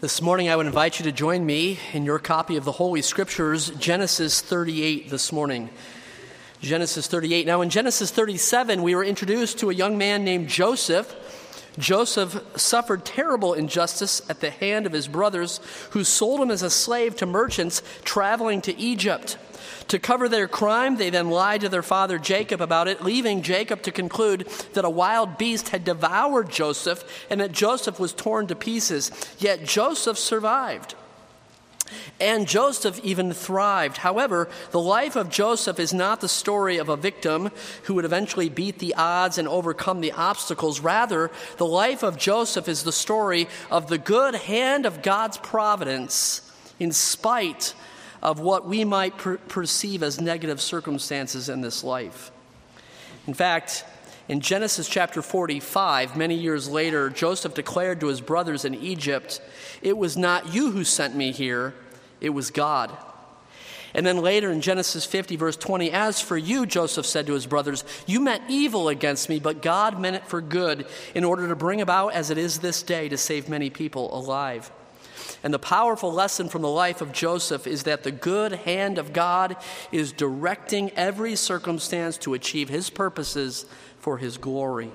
This morning, I would invite you to join me in your copy of the Holy Scriptures, Genesis 38, this morning. Genesis 38. Now, in Genesis 37, we were introduced to a young man named Joseph. Joseph suffered terrible injustice at the hand of his brothers, who sold him as a slave to merchants traveling to Egypt. To cover their crime, they then lied to their father Jacob about it, leaving Jacob to conclude that a wild beast had devoured Joseph and that Joseph was torn to pieces. Yet Joseph survived. And Joseph even thrived. However, the life of Joseph is not the story of a victim who would eventually beat the odds and overcome the obstacles. Rather, the life of Joseph is the story of the good hand of God's providence in spite of what we might per- perceive as negative circumstances in this life. In fact, in Genesis chapter 45, many years later, Joseph declared to his brothers in Egypt, It was not you who sent me here, it was God. And then later in Genesis 50, verse 20, As for you, Joseph said to his brothers, You meant evil against me, but God meant it for good, in order to bring about, as it is this day, to save many people alive. And the powerful lesson from the life of Joseph is that the good hand of God is directing every circumstance to achieve his purposes for his glory.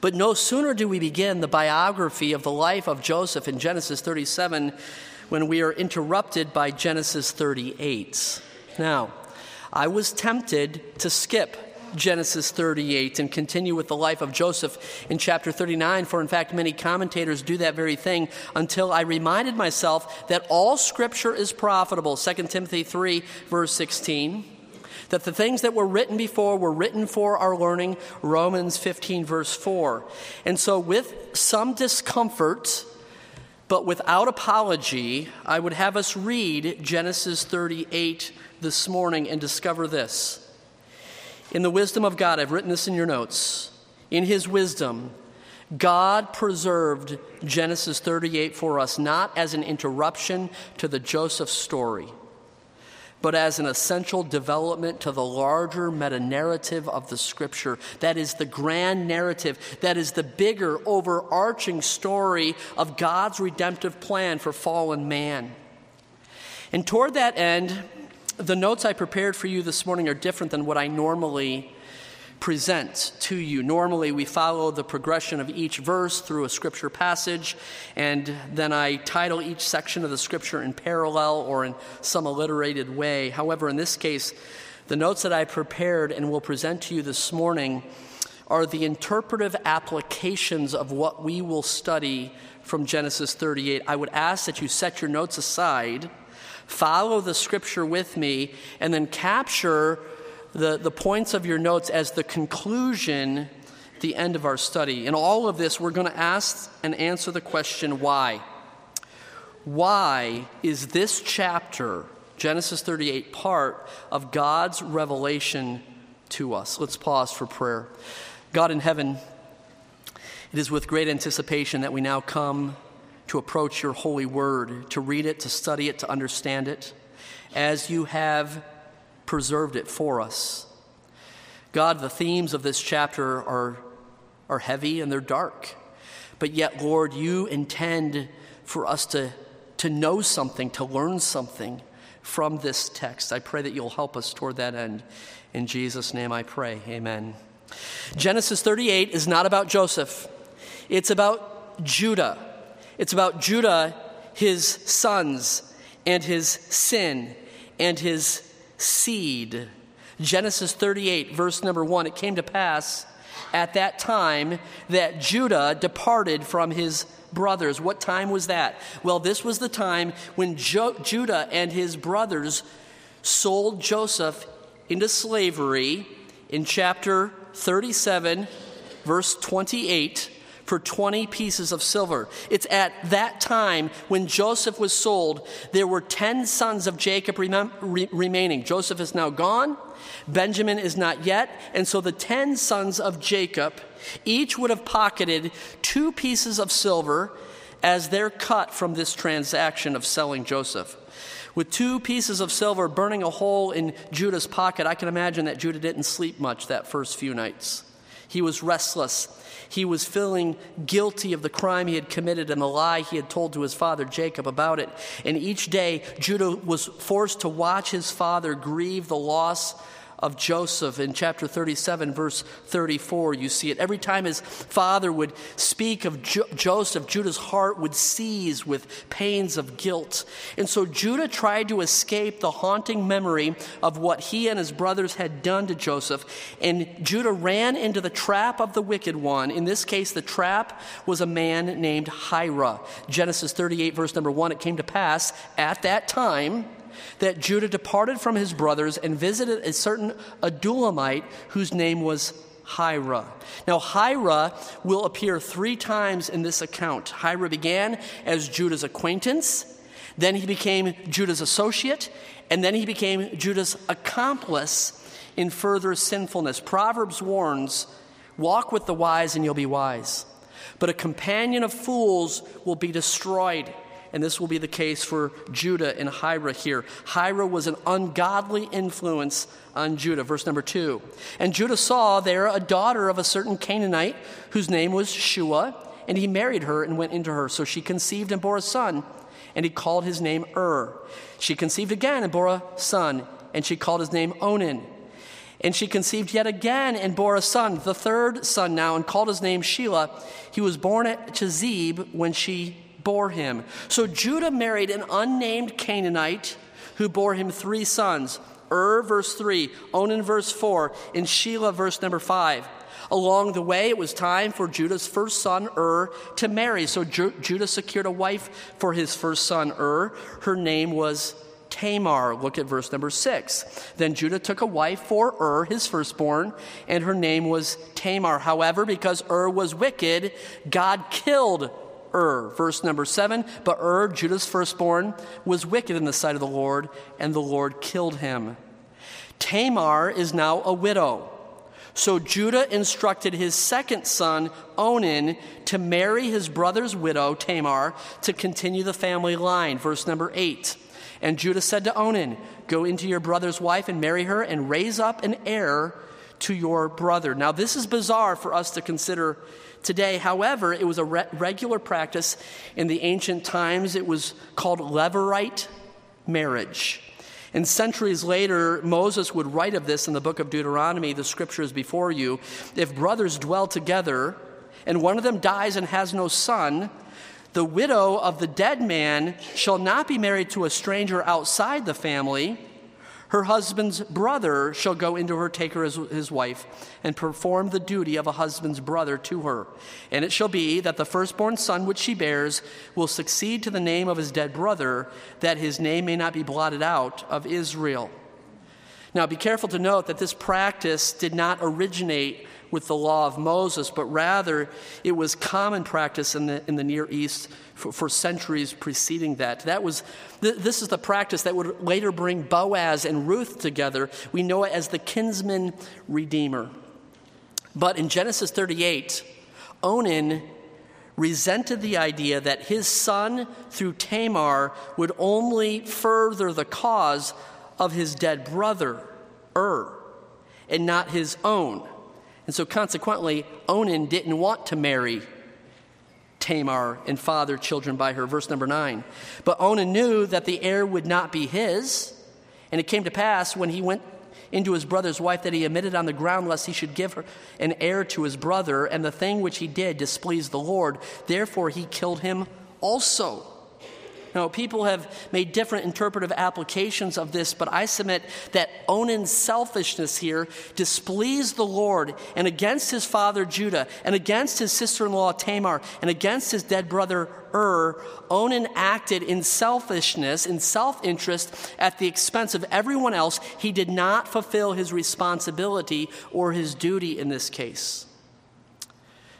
But no sooner do we begin the biography of the life of Joseph in Genesis 37 when we are interrupted by Genesis 38. Now, I was tempted to skip Genesis 38 and continue with the life of Joseph in chapter 39, for in fact, many commentators do that very thing until I reminded myself that all scripture is profitable. 2 Timothy 3, verse 16. That the things that were written before were written for our learning, Romans 15, verse 4. And so, with some discomfort, but without apology, I would have us read Genesis 38 this morning and discover this. In the wisdom of God, I've written this in your notes. In his wisdom, God preserved Genesis 38 for us not as an interruption to the Joseph story, but as an essential development to the larger meta narrative of the scripture. That is the grand narrative, that is the bigger, overarching story of God's redemptive plan for fallen man. And toward that end, the notes I prepared for you this morning are different than what I normally present to you. Normally, we follow the progression of each verse through a scripture passage, and then I title each section of the scripture in parallel or in some alliterated way. However, in this case, the notes that I prepared and will present to you this morning are the interpretive applications of what we will study from Genesis 38. I would ask that you set your notes aside follow the scripture with me, and then capture the, the points of your notes as the conclusion, the end of our study. In all of this, we're going to ask and answer the question why? Why is this chapter, Genesis 38, part of God's revelation to us? Let's pause for prayer. God in heaven, it is with great anticipation that we now come to approach your holy word, to read it, to study it, to understand it, as you have preserved it for us. God, the themes of this chapter are, are heavy and they're dark. But yet, Lord, you intend for us to, to know something, to learn something from this text. I pray that you'll help us toward that end. In Jesus' name I pray. Amen. Genesis 38 is not about Joseph, it's about Judah. It's about Judah, his sons, and his sin, and his seed. Genesis 38, verse number 1 It came to pass at that time that Judah departed from his brothers. What time was that? Well, this was the time when jo- Judah and his brothers sold Joseph into slavery in chapter 37, verse 28 for 20 pieces of silver. It's at that time when Joseph was sold, there were 10 sons of Jacob re- remaining. Joseph is now gone, Benjamin is not yet, and so the 10 sons of Jacob each would have pocketed two pieces of silver as their cut from this transaction of selling Joseph. With two pieces of silver burning a hole in Judah's pocket, I can imagine that Judah didn't sleep much that first few nights. He was restless. He was feeling guilty of the crime he had committed and the lie he had told to his father Jacob about it. And each day, Judah was forced to watch his father grieve the loss of Joseph in chapter 37, verse 34. You see it. Every time his father would speak of jo- Joseph, Judah's heart would seize with pains of guilt. And so Judah tried to escape the haunting memory of what he and his brothers had done to Joseph. And Judah ran into the trap of the wicked one. In this case, the trap was a man named Hira. Genesis 38, verse number 1 it came to pass at that time that Judah departed from his brothers and visited a certain Adullamite whose name was Hira. Now, Hira will appear three times in this account. Hira began as Judah's acquaintance, then he became Judah's associate, and then he became Judah's accomplice in further sinfulness. Proverbs warns walk with the wise and you'll be wise, but a companion of fools will be destroyed and this will be the case for Judah and Hira here. Hira was an ungodly influence on Judah. Verse number two. And Judah saw there a daughter of a certain Canaanite whose name was Shua, and he married her and went into her. So she conceived and bore a son, and he called his name Ur. She conceived again and bore a son, and she called his name Onan. And she conceived yet again and bore a son, the third son now, and called his name Shelah. He was born at Chezib when she bore him. So Judah married an unnamed Canaanite who bore him three sons Ur, verse 3, Onan, verse 4, and Shelah, verse number 5. Along the way, it was time for Judah's first son, Ur, to marry. So Ju- Judah secured a wife for his first son, Ur. Her name was Tamar. Look at verse number 6. Then Judah took a wife for Ur, his firstborn, and her name was Tamar. However, because Ur was wicked, God killed Ur. Verse number seven But Ur, Judah's firstborn, was wicked in the sight of the Lord, and the Lord killed him. Tamar is now a widow. So Judah instructed his second son, Onan, to marry his brother's widow, Tamar, to continue the family line. Verse number eight. And Judah said to Onan, Go into your brother's wife and marry her, and raise up an heir to your brother. Now, this is bizarre for us to consider today. However, it was a re- regular practice in the ancient times. It was called levirate marriage. And centuries later, Moses would write of this in the book of Deuteronomy, the scripture is before you. If brothers dwell together and one of them dies and has no son, the widow of the dead man shall not be married to a stranger outside the family her husband's brother shall go into her, take her as his wife, and perform the duty of a husband's brother to her. And it shall be that the firstborn son which she bears will succeed to the name of his dead brother, that his name may not be blotted out of Israel. Now, be careful to note that this practice did not originate with the law of Moses, but rather it was common practice in the, in the Near East for, for centuries preceding that. That was, th- this is the practice that would later bring Boaz and Ruth together. We know it as the kinsman redeemer. But in Genesis 38, Onan resented the idea that his son through Tamar would only further the cause of his dead brother, Ur, and not his own. And so, consequently, Onan didn't want to marry Tamar and father children by her. Verse number nine. But Onan knew that the heir would not be his. And it came to pass when he went into his brother's wife that he omitted on the ground lest he should give her an heir to his brother. And the thing which he did displeased the Lord. Therefore, he killed him also. Now, people have made different interpretive applications of this, but I submit that Onan's selfishness here displeased the Lord and against his father Judah and against his sister in law Tamar and against his dead brother Ur. Onan acted in selfishness, in self interest, at the expense of everyone else. He did not fulfill his responsibility or his duty in this case.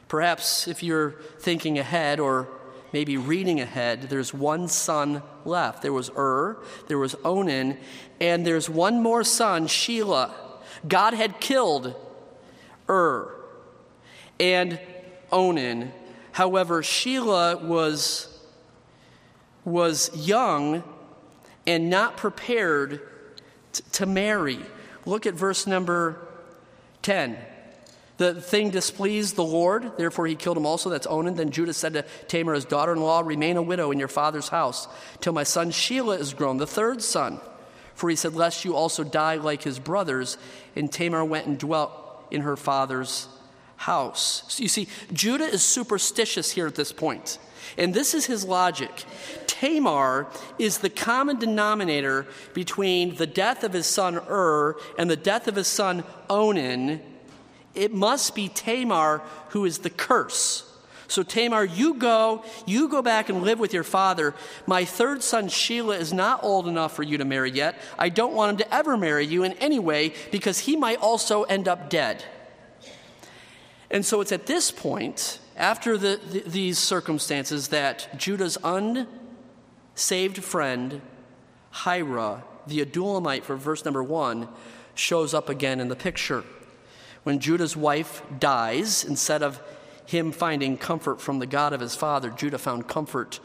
Perhaps if you're thinking ahead or maybe reading ahead, there's one son left. There was Ur, there was Onan, and there's one more son, Shelah. God had killed Ur and Onan. However, Shelah was, was young and not prepared t- to marry. Look at verse number 10. The thing displeased the Lord, therefore he killed him also. That's Onan. Then Judah said to Tamar, his daughter in law, Remain a widow in your father's house till my son Shelah is grown, the third son. For he said, Lest you also die like his brothers. And Tamar went and dwelt in her father's house. So you see, Judah is superstitious here at this point. And this is his logic. Tamar is the common denominator between the death of his son Ur and the death of his son Onan it must be Tamar who is the curse. So, Tamar, you go, you go back and live with your father. My third son, Shelah, is not old enough for you to marry yet. I don't want him to ever marry you in any way because he might also end up dead. And so, it's at this point, after the, the, these circumstances, that Judah's unsaved friend, Hira, the Adullamite, for verse number one, shows up again in the picture. When Judah's wife dies, instead of him finding comfort from the God of his father, Judah found comfort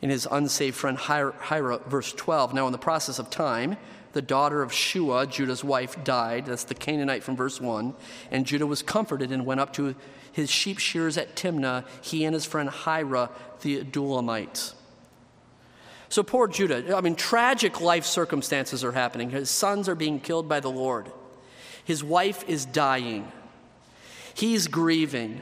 in his unsaved friend Hira, verse 12. Now, in the process of time, the daughter of Shua, Judah's wife, died. That's the Canaanite from verse 1. And Judah was comforted and went up to his sheep shearers at Timnah, he and his friend Hira, the Adullamite. So poor Judah, I mean, tragic life circumstances are happening. His sons are being killed by the Lord. His wife is dying. He's grieving.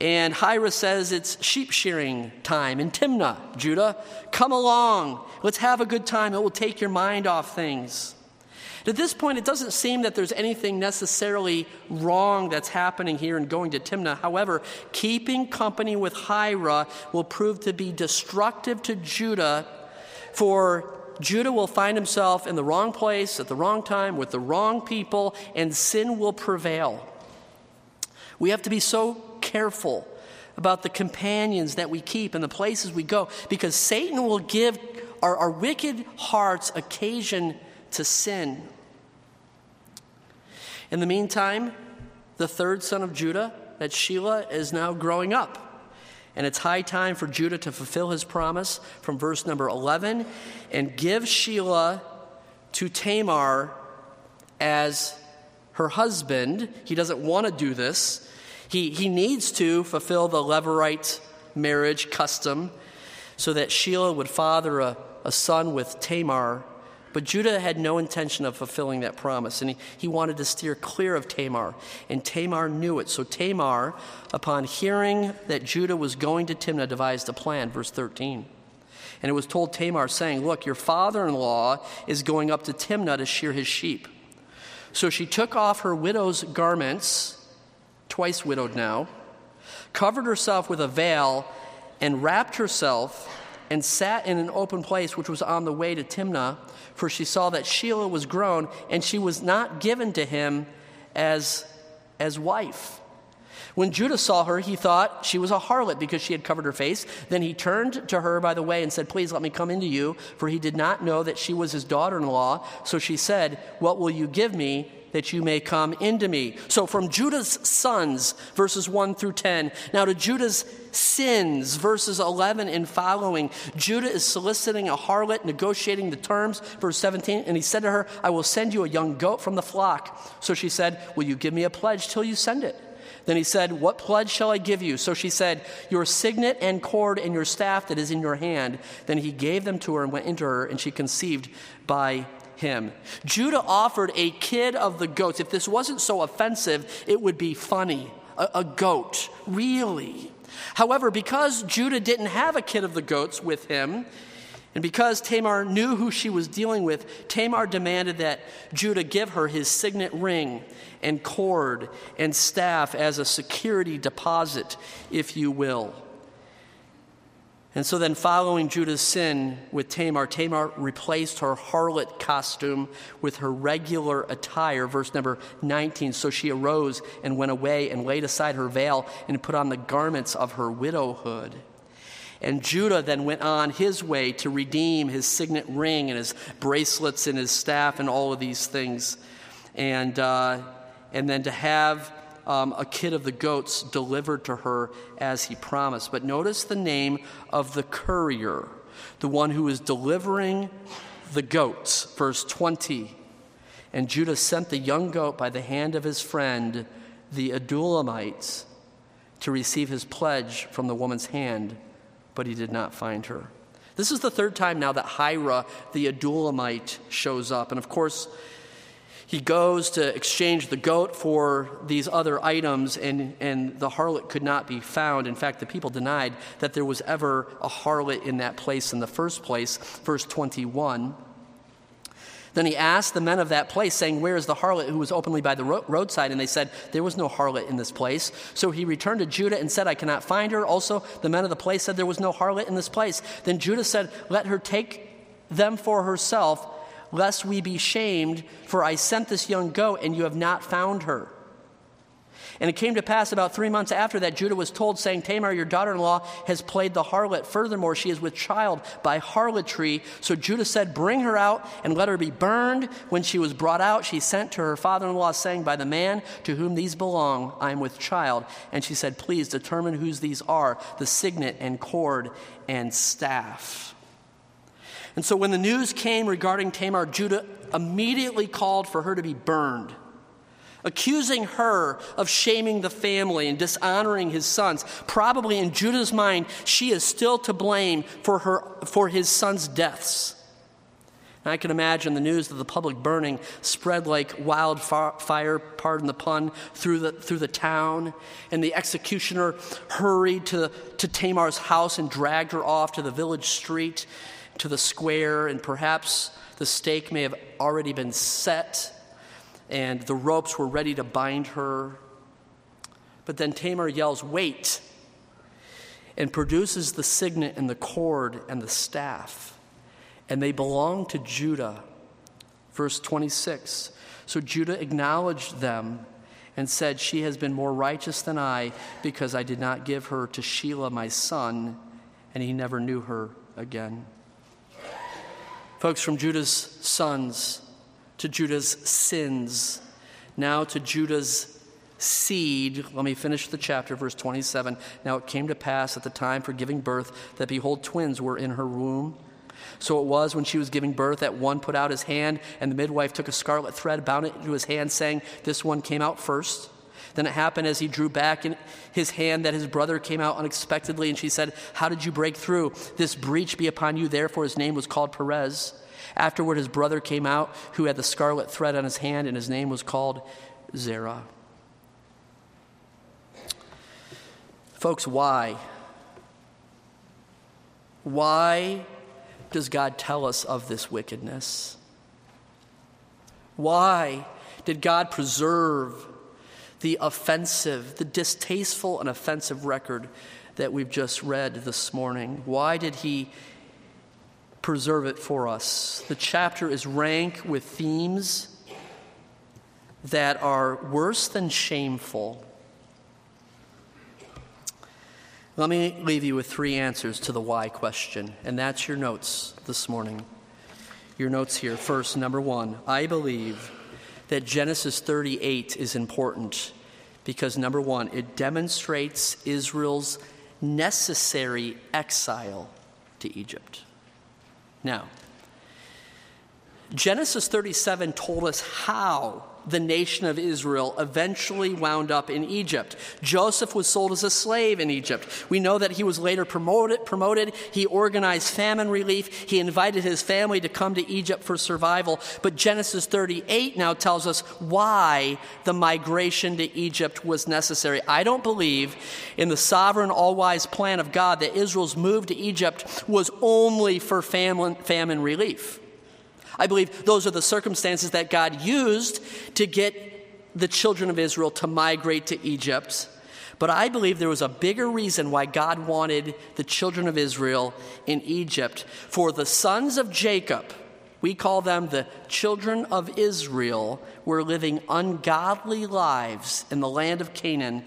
And Hira says it's sheep shearing time in Timnah, Judah. Come along. Let's have a good time. It will take your mind off things. At this point, it doesn't seem that there's anything necessarily wrong that's happening here in going to Timnah. However, keeping company with Hira will prove to be destructive to Judah for Judah will find himself in the wrong place at the wrong time with the wrong people, and sin will prevail. We have to be so careful about the companions that we keep and the places we go because Satan will give our, our wicked hearts occasion to sin. In the meantime, the third son of Judah, that Shelah, is now growing up. And it's high time for Judah to fulfill his promise from verse number 11 and give Shelah to Tamar as her husband. He doesn't want to do this. He, he needs to fulfill the Levirate marriage custom so that Shelah would father a, a son with Tamar but Judah had no intention of fulfilling that promise, and he, he wanted to steer clear of Tamar. And Tamar knew it. So Tamar, upon hearing that Judah was going to Timnah, devised a plan, verse 13. And it was told Tamar, saying, Look, your father in law is going up to Timnah to shear his sheep. So she took off her widow's garments, twice widowed now, covered herself with a veil, and wrapped herself and sat in an open place which was on the way to Timnah for she saw that Shelah was grown, and she was not given to him as, as wife. When Judah saw her, he thought she was a harlot because she had covered her face. Then he turned to her by the way and said, Please let me come into you, for he did not know that she was his daughter in law. So she said, What will you give me? that you may come into me. So from Judah's sons, verses 1 through 10, now to Judah's sins, verses 11 and following, Judah is soliciting a harlot, negotiating the terms, verse 17, and he said to her, I will send you a young goat from the flock. So she said, Will you give me a pledge till you send it? Then he said, What pledge shall I give you? So she said, Your signet and cord and your staff that is in your hand. Then he gave them to her and went into her, and she conceived by him. Judah offered a kid of the goats. If this wasn't so offensive, it would be funny. A, a, goat, really. However, because Judah didn't have a kid of the goats with him, and because Tamar knew who she was dealing with, Tamar demanded that Judah give her his signet ring and cord and staff as a security deposit, if you will. And so then, following Judah's sin with Tamar, Tamar replaced her harlot costume with her regular attire. Verse number 19. So she arose and went away and laid aside her veil and put on the garments of her widowhood. And Judah then went on his way to redeem his signet ring and his bracelets and his staff and all of these things. And, uh, and then to have um, a kid of the goats delivered to her as he promised. But notice the name of the courier, the one who is delivering the goats. Verse 20. And Judah sent the young goat by the hand of his friend, the Adullamite to receive his pledge from the woman's hand, but he did not find her. This is the third time now that Hira, the Adullamite, shows up. And of course, he goes to exchange the goat for these other items, and, and the harlot could not be found. In fact, the people denied that there was ever a harlot in that place in the first place. Verse 21. Then he asked the men of that place, saying, Where is the harlot who was openly by the roadside? And they said, There was no harlot in this place. So he returned to Judah and said, I cannot find her. Also, the men of the place said, There was no harlot in this place. Then Judah said, Let her take them for herself, lest we be shamed, for I sent this young goat, and you have not found her. And it came to pass about three months after that, Judah was told, saying, Tamar, your daughter in law, has played the harlot. Furthermore, she is with child by harlotry. So Judah said, Bring her out and let her be burned. When she was brought out, she sent to her father in law, saying, By the man to whom these belong, I am with child. And she said, Please determine whose these are the signet and cord and staff. And so when the news came regarding Tamar, Judah immediately called for her to be burned accusing her of shaming the family and dishonoring his sons. Probably in Judah's mind, she is still to blame for, her, for his sons' deaths. And I can imagine the news of the public burning spread like wildfire, pardon the pun, through the, through the town. And the executioner hurried to, to Tamar's house and dragged her off to the village street, to the square, and perhaps the stake may have already been set and the ropes were ready to bind her. But then Tamar yells, Wait, and produces the signet and the cord and the staff. And they belong to Judah. Verse 26. So Judah acknowledged them and said, She has been more righteous than I because I did not give her to Shelah my son, and he never knew her again. Folks, from Judah's sons, to Judah's sins, now to Judah's seed. Let me finish the chapter, verse 27. Now it came to pass at the time for giving birth that behold, twins were in her womb. So it was when she was giving birth that one put out his hand, and the midwife took a scarlet thread, bound it to his hand, saying, This one came out first. Then it happened as he drew back in his hand that his brother came out unexpectedly, and she said, How did you break through? This breach be upon you. Therefore his name was called Perez. Afterward, his brother came out who had the scarlet thread on his hand, and his name was called Zerah. Folks, why? Why does God tell us of this wickedness? Why did God preserve the offensive, the distasteful and offensive record that we've just read this morning? Why did He preserve it for us. The chapter is rank with themes that are worse than shameful. Let me leave you with three answers to the why question, and that's your notes this morning. Your notes here. First, number one, I believe that Genesis 38 is important because, number one, it demonstrates Israel's necessary exile to Egypt. Now, Genesis 37 told us how the nation of Israel eventually wound up in Egypt. Joseph was sold as a slave in Egypt. We know that he was later promoted, promoted. He organized famine relief. He invited his family to come to Egypt for survival. But Genesis 38 now tells us why the migration to Egypt was necessary. I don't believe in the sovereign, all wise plan of God that Israel's move to Egypt was only for famine, famine relief. I believe those are the circumstances that God used to get the children of Israel to migrate to Egypt. But I believe there was a bigger reason why God wanted the children of Israel in Egypt. For the sons of Jacob, we call them the children of Israel, were living ungodly lives in the land of Canaan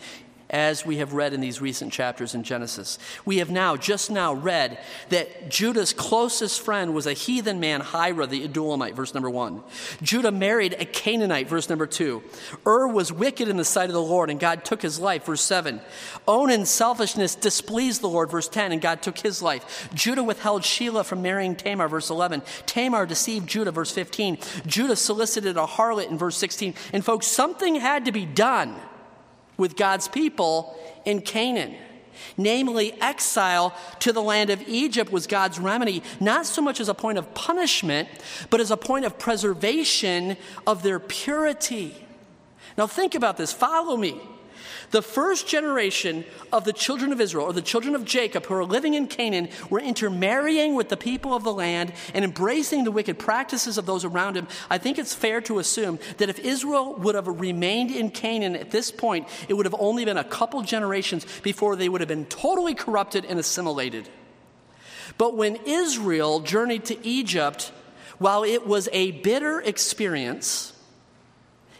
as we have read in these recent chapters in Genesis. We have now, just now, read that Judah's closest friend was a heathen man, Hira the Adullamite, verse number one. Judah married a Canaanite, verse number two. Ur was wicked in the sight of the Lord, and God took his life, verse seven. Onan's selfishness displeased the Lord, verse 10, and God took his life. Judah withheld Shelah from marrying Tamar, verse 11. Tamar deceived Judah, verse 15. Judah solicited a harlot in verse 16. And folks, something had to be done with God's people in Canaan. Namely, exile to the land of Egypt was God's remedy, not so much as a point of punishment, but as a point of preservation of their purity. Now, think about this. Follow me. The first generation of the children of Israel, or the children of Jacob, who are living in Canaan, were intermarrying with the people of the land and embracing the wicked practices of those around him. I think it's fair to assume that if Israel would have remained in Canaan at this point, it would have only been a couple generations before they would have been totally corrupted and assimilated. But when Israel journeyed to Egypt, while it was a bitter experience,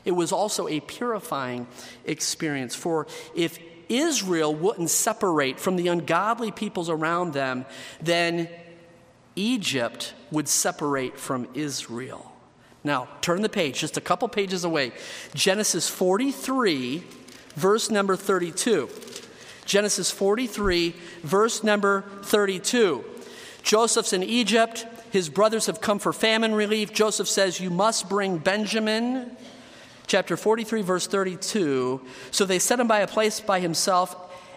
it was also a purifying experience. For if Israel wouldn't separate from the ungodly peoples around them, then Egypt would separate from Israel. Now, turn the page, just a couple pages away. Genesis 43, verse number 32. Genesis 43, verse number 32. Joseph's in Egypt. His brothers have come for famine relief. Joseph says, You must bring Benjamin chapter 43, verse 32. So they set him by a place by himself,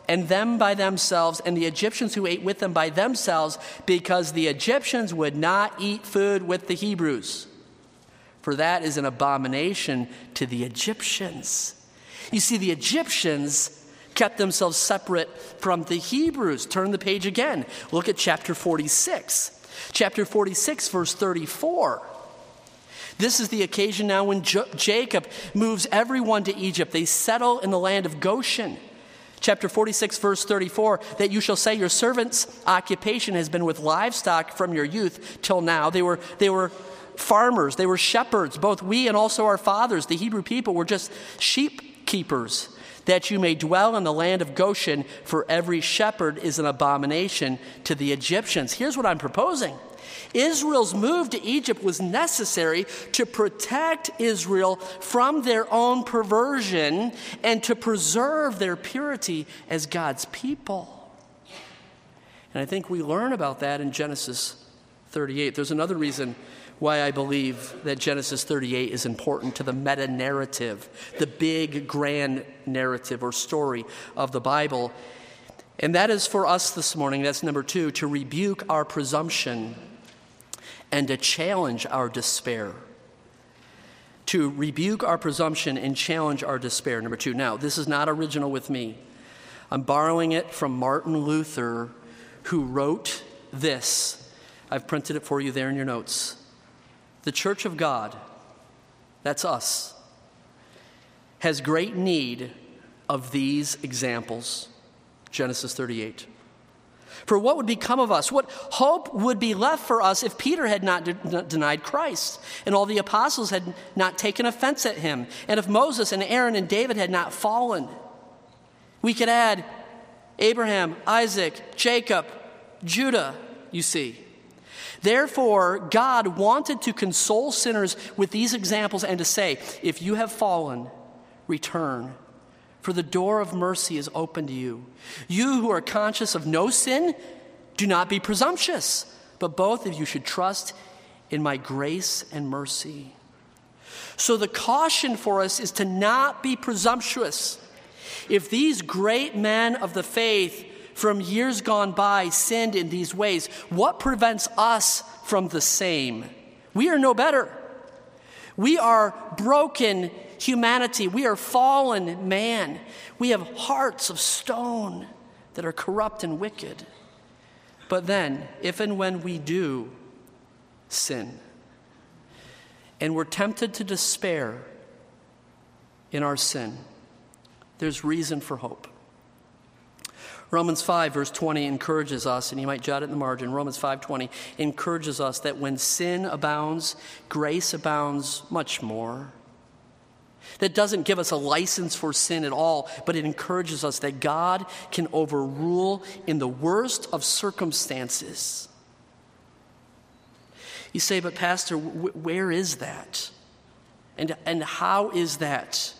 and them by themselves, and the Egyptians who ate with them by themselves, because the Egyptians would not eat food with the Hebrews. For that is an abomination to the Egyptians. You see, the Egyptians kept themselves separate from the Hebrews. Turn the page again. Look at chapter 46. Chapter 46, verse 34. This is the occasion now when Jacob moves everyone to Egypt. They settle in the land of Goshen. Chapter 46, verse 34 that you shall say, Your servant's occupation has been with livestock from your youth till now. They were, they were farmers, they were shepherds. Both we and also our fathers, the Hebrew people, were just sheep keepers. That you may dwell in the land of Goshen, for every shepherd is an abomination to the Egyptians. Here's what I'm proposing Israel's move to Egypt was necessary to protect Israel from their own perversion and to preserve their purity as God's people. And I think we learn about that in Genesis 38. There's another reason why I believe that Genesis 38 is important to the meta narrative, the big grand narrative or story of the Bible. And that is for us this morning, that's number two, to rebuke our presumption and to challenge our despair. To rebuke our presumption and challenge our despair. Number two. Now, this is not original with me. I'm borrowing it from Martin Luther, who wrote this. I've printed it for you there in your notes. The Church of God, that's us, has great need of these examples. Genesis 38 for what would become of us? What hope would be left for us if Peter had not de- denied Christ and all the apostles had not taken offense at him and if Moses and Aaron and David had not fallen? We could add Abraham, Isaac, Jacob, Judah, you see. Therefore, God wanted to console sinners with these examples and to say, if you have fallen, return for the door of mercy is open to you. You who are conscious of no sin, do not be presumptuous, but both of you should trust in my grace and mercy. So, the caution for us is to not be presumptuous. If these great men of the faith from years gone by sinned in these ways, what prevents us from the same? We are no better. We are broken humanity. We are fallen man. We have hearts of stone that are corrupt and wicked. But then, if and when we do sin, and we're tempted to despair in our sin, there's reason for hope. Romans 5 verse 20 encourages us and you might jot it in the margin Romans 5:20 encourages us that when sin abounds grace abounds much more that doesn't give us a license for sin at all, but it encourages us that God can overrule in the worst of circumstances. You say, but Pastor, where is that? And, and how is that?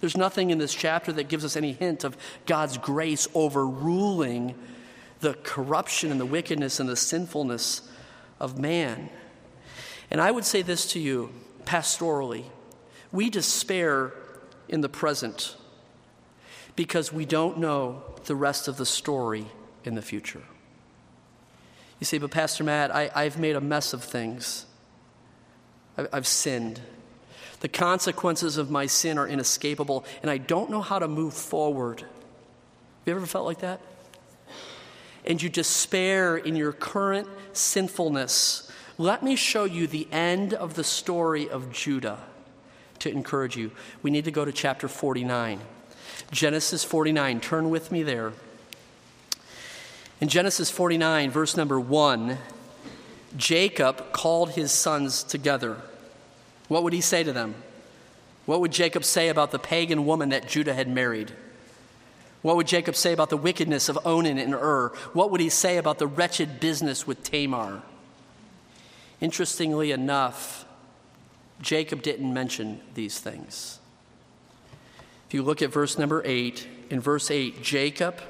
There's nothing in this chapter that gives us any hint of God's grace overruling the corruption and the wickedness and the sinfulness of man. And I would say this to you pastorally we despair in the present. because we don't know the rest of the story in the future. You say, but Pastor Matt, I, have made a mess of things. I've sinned. The consequences of my sin are inescapable, and I don't know how to move forward. Have you ever felt like that? And you despair in your current sinfulness. Let me show you the end of the story of Judah to encourage you. We need to go to chapter 49. Genesis 49. Turn with me there. In Genesis 49, verse number 1, Jacob called his sons together. What would he say to them? What would Jacob say about the pagan woman that Judah had married? What would Jacob say about the wickedness of Onan and Ur? What would he say about the wretched business with Tamar? Interestingly enough, Jacob didn't mention these things. If you look at verse number 8, in verse 8, Jacob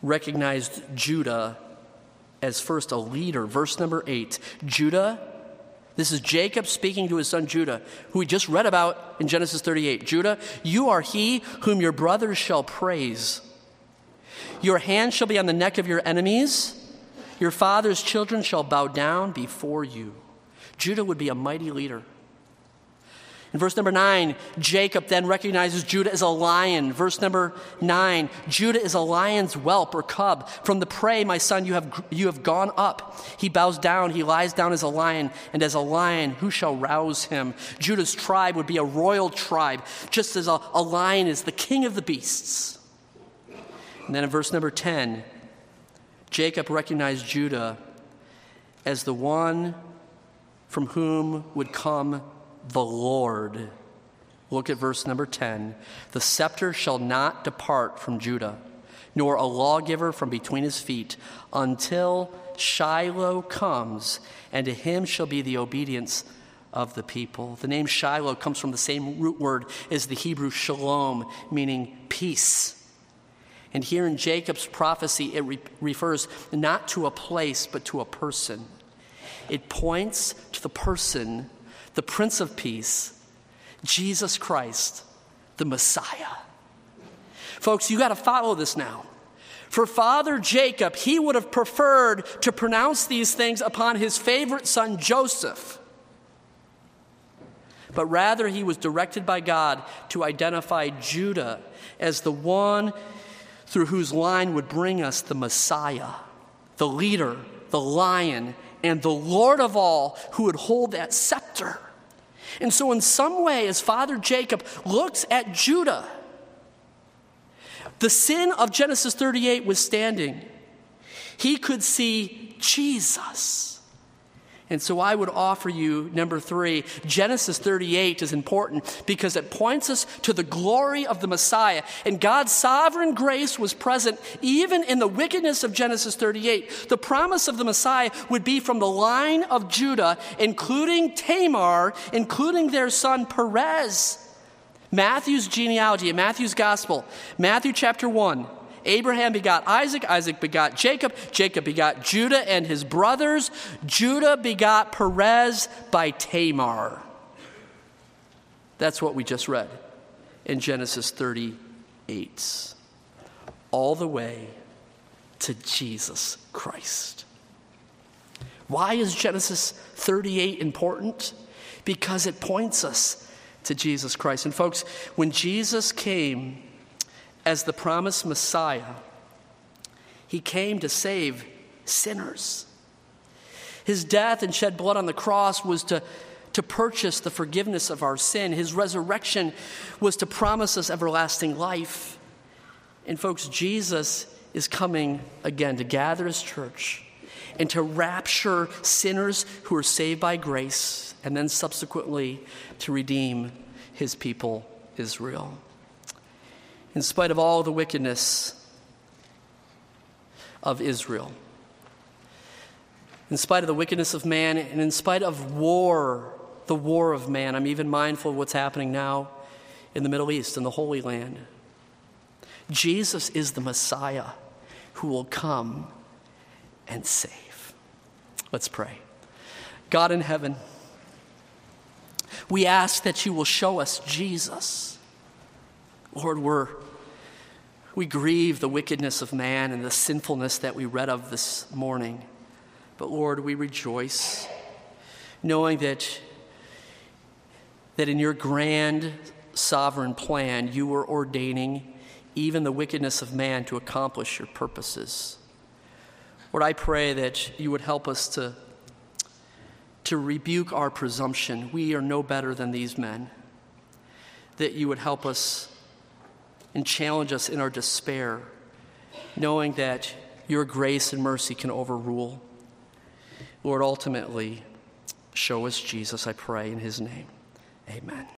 recognized Judah as first a leader. Verse number 8, Judah this is Jacob speaking to his son Judah, who we just read about in Genesis 38. Judah, you are he whom your brothers shall praise. Your hand shall be on the neck of your enemies. Your father's children shall bow down before you. Judah would be a mighty leader. In verse number nine, Jacob then recognizes Judah as a lion. Verse number nine, Judah is a lion's whelp or cub. From the prey, my son, you have, you have gone up. He bows down, he lies down as a lion, and as a lion, who shall rouse him? Judah's tribe would be a royal tribe, just as a, a lion is the king of the beasts. And then in verse number 10, Jacob recognized Judah as the one from whom would come the Lord. Look at verse number 10. The scepter shall not depart from Judah, nor a lawgiver from between his feet, until Shiloh comes, and to him shall be the obedience of the people. The name Shiloh comes from the same root word as the Hebrew shalom, meaning peace. And here in Jacob's prophecy, it re- refers not to a place, but to a person. It points to the person the Prince of Peace, Jesus Christ, the Messiah. Folks, you got to follow this now. For Father Jacob, he would have preferred to pronounce these things upon his favorite son Joseph. But rather, he was directed by God to identify Judah as the one through whose line would bring us the Messiah, the leader, the lion, and the Lord of all who would hold that scepter. And so, in some way, as Father Jacob looks at Judah, the sin of Genesis 38 was standing. He could see Jesus. And so I would offer you number three Genesis 38 is important because it points us to the glory of the Messiah. And God's sovereign grace was present even in the wickedness of Genesis 38. The promise of the Messiah would be from the line of Judah, including Tamar, including their son Perez. Matthew's genealogy, Matthew's gospel, Matthew chapter 1. Abraham begot Isaac, Isaac begot Jacob, Jacob begot Judah and his brothers, Judah begot Perez by Tamar. That's what we just read in Genesis 38. All the way to Jesus Christ. Why is Genesis 38 important? Because it points us to Jesus Christ. And folks, when Jesus came as the promised Messiah, he came to save sinners. His death and shed blood on the cross was to, to purchase the forgiveness of our sin. His resurrection was to promise us everlasting life. And, folks, Jesus is coming again to gather his church and to rapture sinners who are saved by grace, and then subsequently to redeem his people, Israel in spite of all the wickedness of Israel. In spite of the wickedness of man, and in spite of war, the war of man, I'm even mindful of what's happening now in the Middle East, in the Holy Land. Jesus is the Messiah who will come and save. Let's pray. God in heaven, we ask that you will show us Jesus. Lord, we're We grieve the wickedness of man and the sinfulness that we read of this morning. But Lord, we rejoice knowing that, that in your grand sovereign plan, you were ordaining even the wickedness of man to accomplish your purposes. Lord, I pray that you would help us to, to rebuke our presumption. We are no better than these men. That you would help us and challenge us in our despair, knowing that your grace and mercy can overrule. Lord, ultimately, show us Jesus, I pray, in his name. Amen.